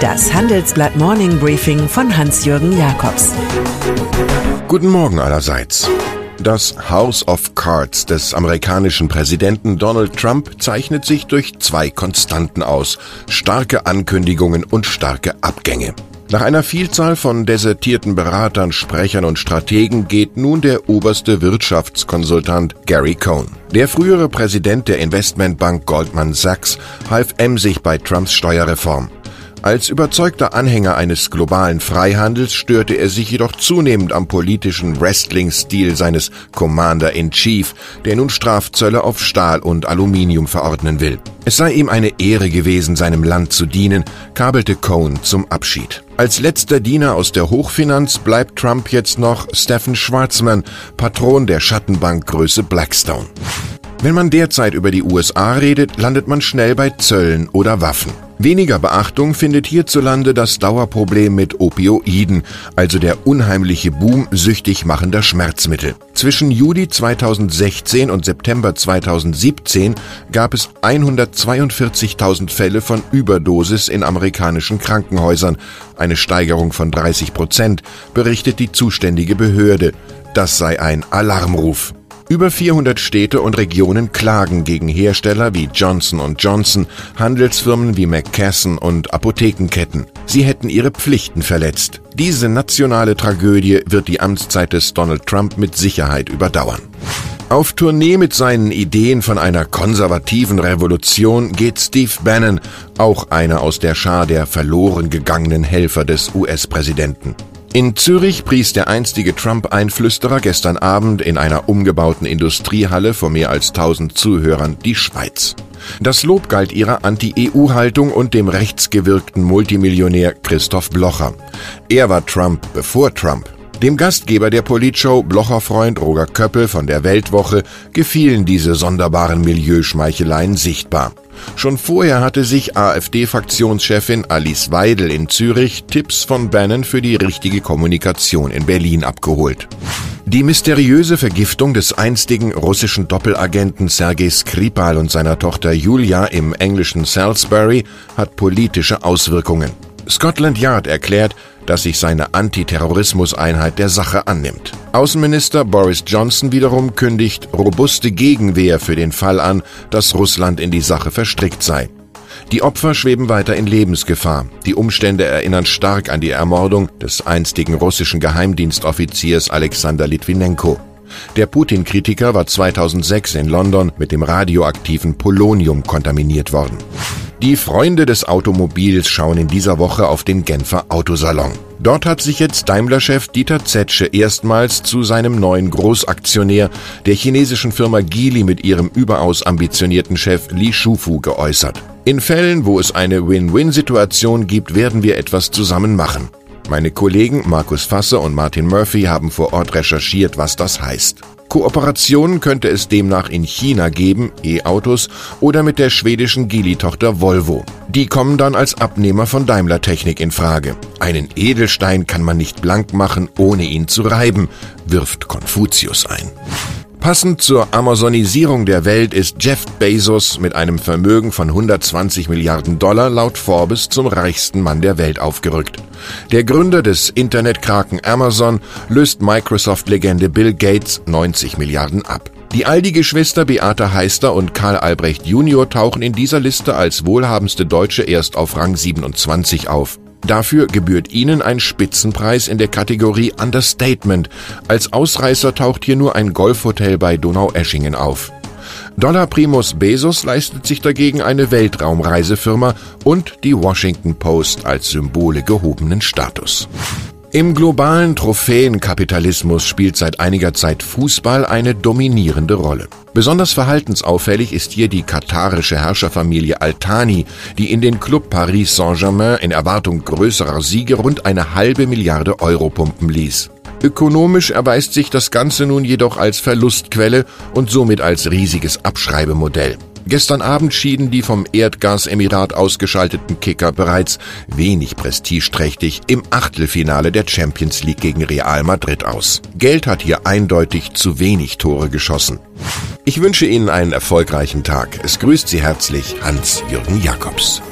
Das Handelsblatt Morning Briefing von Hans-Jürgen Jakobs. Guten Morgen allerseits. Das House of Cards des amerikanischen Präsidenten Donald Trump zeichnet sich durch zwei Konstanten aus. Starke Ankündigungen und starke Abgänge. Nach einer Vielzahl von desertierten Beratern, Sprechern und Strategen geht nun der oberste Wirtschaftskonsultant Gary Cohn. Der frühere Präsident der Investmentbank Goldman Sachs half emsig bei Trumps Steuerreform. Als überzeugter Anhänger eines globalen Freihandels störte er sich jedoch zunehmend am politischen Wrestling-Stil seines Commander-in-Chief, der nun Strafzölle auf Stahl und Aluminium verordnen will. Es sei ihm eine Ehre gewesen, seinem Land zu dienen, kabelte Cohn zum Abschied. Als letzter Diener aus der Hochfinanz bleibt Trump jetzt noch Stephen Schwarzman, Patron der Schattenbankgröße Blackstone. Wenn man derzeit über die USA redet, landet man schnell bei Zöllen oder Waffen. Weniger Beachtung findet hierzulande das Dauerproblem mit Opioiden, also der unheimliche Boom süchtig machender Schmerzmittel. Zwischen Juli 2016 und September 2017 gab es 142.000 Fälle von Überdosis in amerikanischen Krankenhäusern, eine Steigerung von 30 Prozent, berichtet die zuständige Behörde. Das sei ein Alarmruf. Über 400 Städte und Regionen klagen gegen Hersteller wie Johnson Johnson, Handelsfirmen wie McKesson und Apothekenketten. Sie hätten ihre Pflichten verletzt. Diese nationale Tragödie wird die Amtszeit des Donald Trump mit Sicherheit überdauern. Auf Tournee mit seinen Ideen von einer konservativen Revolution geht Steve Bannon, auch einer aus der Schar der verloren gegangenen Helfer des US-Präsidenten. In Zürich pries der einstige Trump-Einflüsterer gestern Abend in einer umgebauten Industriehalle vor mehr als 1000 Zuhörern die Schweiz. Das Lob galt ihrer Anti-EU-Haltung und dem rechtsgewirkten Multimillionär Christoph Blocher. Er war Trump bevor Trump. Dem Gastgeber der Politshow, Blocher-Freund Roger Köppel von der Weltwoche, gefielen diese sonderbaren Milieuschmeicheleien sichtbar. Schon vorher hatte sich AfD-Fraktionschefin Alice Weidel in Zürich Tipps von Bannon für die richtige Kommunikation in Berlin abgeholt. Die mysteriöse Vergiftung des einstigen russischen Doppelagenten Sergei Skripal und seiner Tochter Julia im englischen Salisbury hat politische Auswirkungen. Scotland Yard erklärt, dass sich seine Antiterrorismuseinheit der Sache annimmt. Außenminister Boris Johnson wiederum kündigt robuste Gegenwehr für den Fall an, dass Russland in die Sache verstrickt sei. Die Opfer schweben weiter in Lebensgefahr. Die Umstände erinnern stark an die Ermordung des einstigen russischen Geheimdienstoffiziers Alexander Litvinenko. Der Putin-Kritiker war 2006 in London mit dem radioaktiven Polonium kontaminiert worden. Die Freunde des Automobils schauen in dieser Woche auf den Genfer Autosalon. Dort hat sich jetzt Daimler-Chef Dieter Zetsche erstmals zu seinem neuen Großaktionär, der chinesischen Firma Geely mit ihrem überaus ambitionierten Chef Li Shufu geäußert. In Fällen, wo es eine Win-Win-Situation gibt, werden wir etwas zusammen machen. Meine Kollegen Markus Fasse und Martin Murphy haben vor Ort recherchiert, was das heißt. Kooperationen könnte es demnach in China geben, E-Autos, oder mit der schwedischen Geely-Tochter Volvo. Die kommen dann als Abnehmer von Daimler Technik in Frage. Einen Edelstein kann man nicht blank machen, ohne ihn zu reiben, wirft Konfuzius ein. Passend zur Amazonisierung der Welt ist Jeff Bezos mit einem Vermögen von 120 Milliarden Dollar laut Forbes zum reichsten Mann der Welt aufgerückt. Der Gründer des Internetkraken Amazon löst Microsoft-Legende Bill Gates 90 Milliarden ab. Die Aldi-Geschwister Beate Heister und Karl Albrecht Junior tauchen in dieser Liste als wohlhabendste Deutsche erst auf Rang 27 auf. Dafür gebührt ihnen ein Spitzenpreis in der Kategorie Understatement. Als Ausreißer taucht hier nur ein Golfhotel bei Donaueschingen auf. Dollar Primus Bezos leistet sich dagegen eine Weltraumreisefirma und die Washington Post als Symbole gehobenen Status. Im globalen Trophäenkapitalismus spielt seit einiger Zeit Fußball eine dominierende Rolle. Besonders verhaltensauffällig ist hier die katarische Herrscherfamilie Altani, die in den Club Paris Saint-Germain in Erwartung größerer Siege rund eine halbe Milliarde Euro pumpen ließ. Ökonomisch erweist sich das Ganze nun jedoch als Verlustquelle und somit als riesiges Abschreibemodell. Gestern Abend schieden die vom Erdgasemirat ausgeschalteten Kicker bereits wenig prestigeträchtig im Achtelfinale der Champions League gegen Real Madrid aus. Geld hat hier eindeutig zu wenig Tore geschossen. Ich wünsche Ihnen einen erfolgreichen Tag. Es grüßt Sie herzlich Hans-Jürgen Jakobs.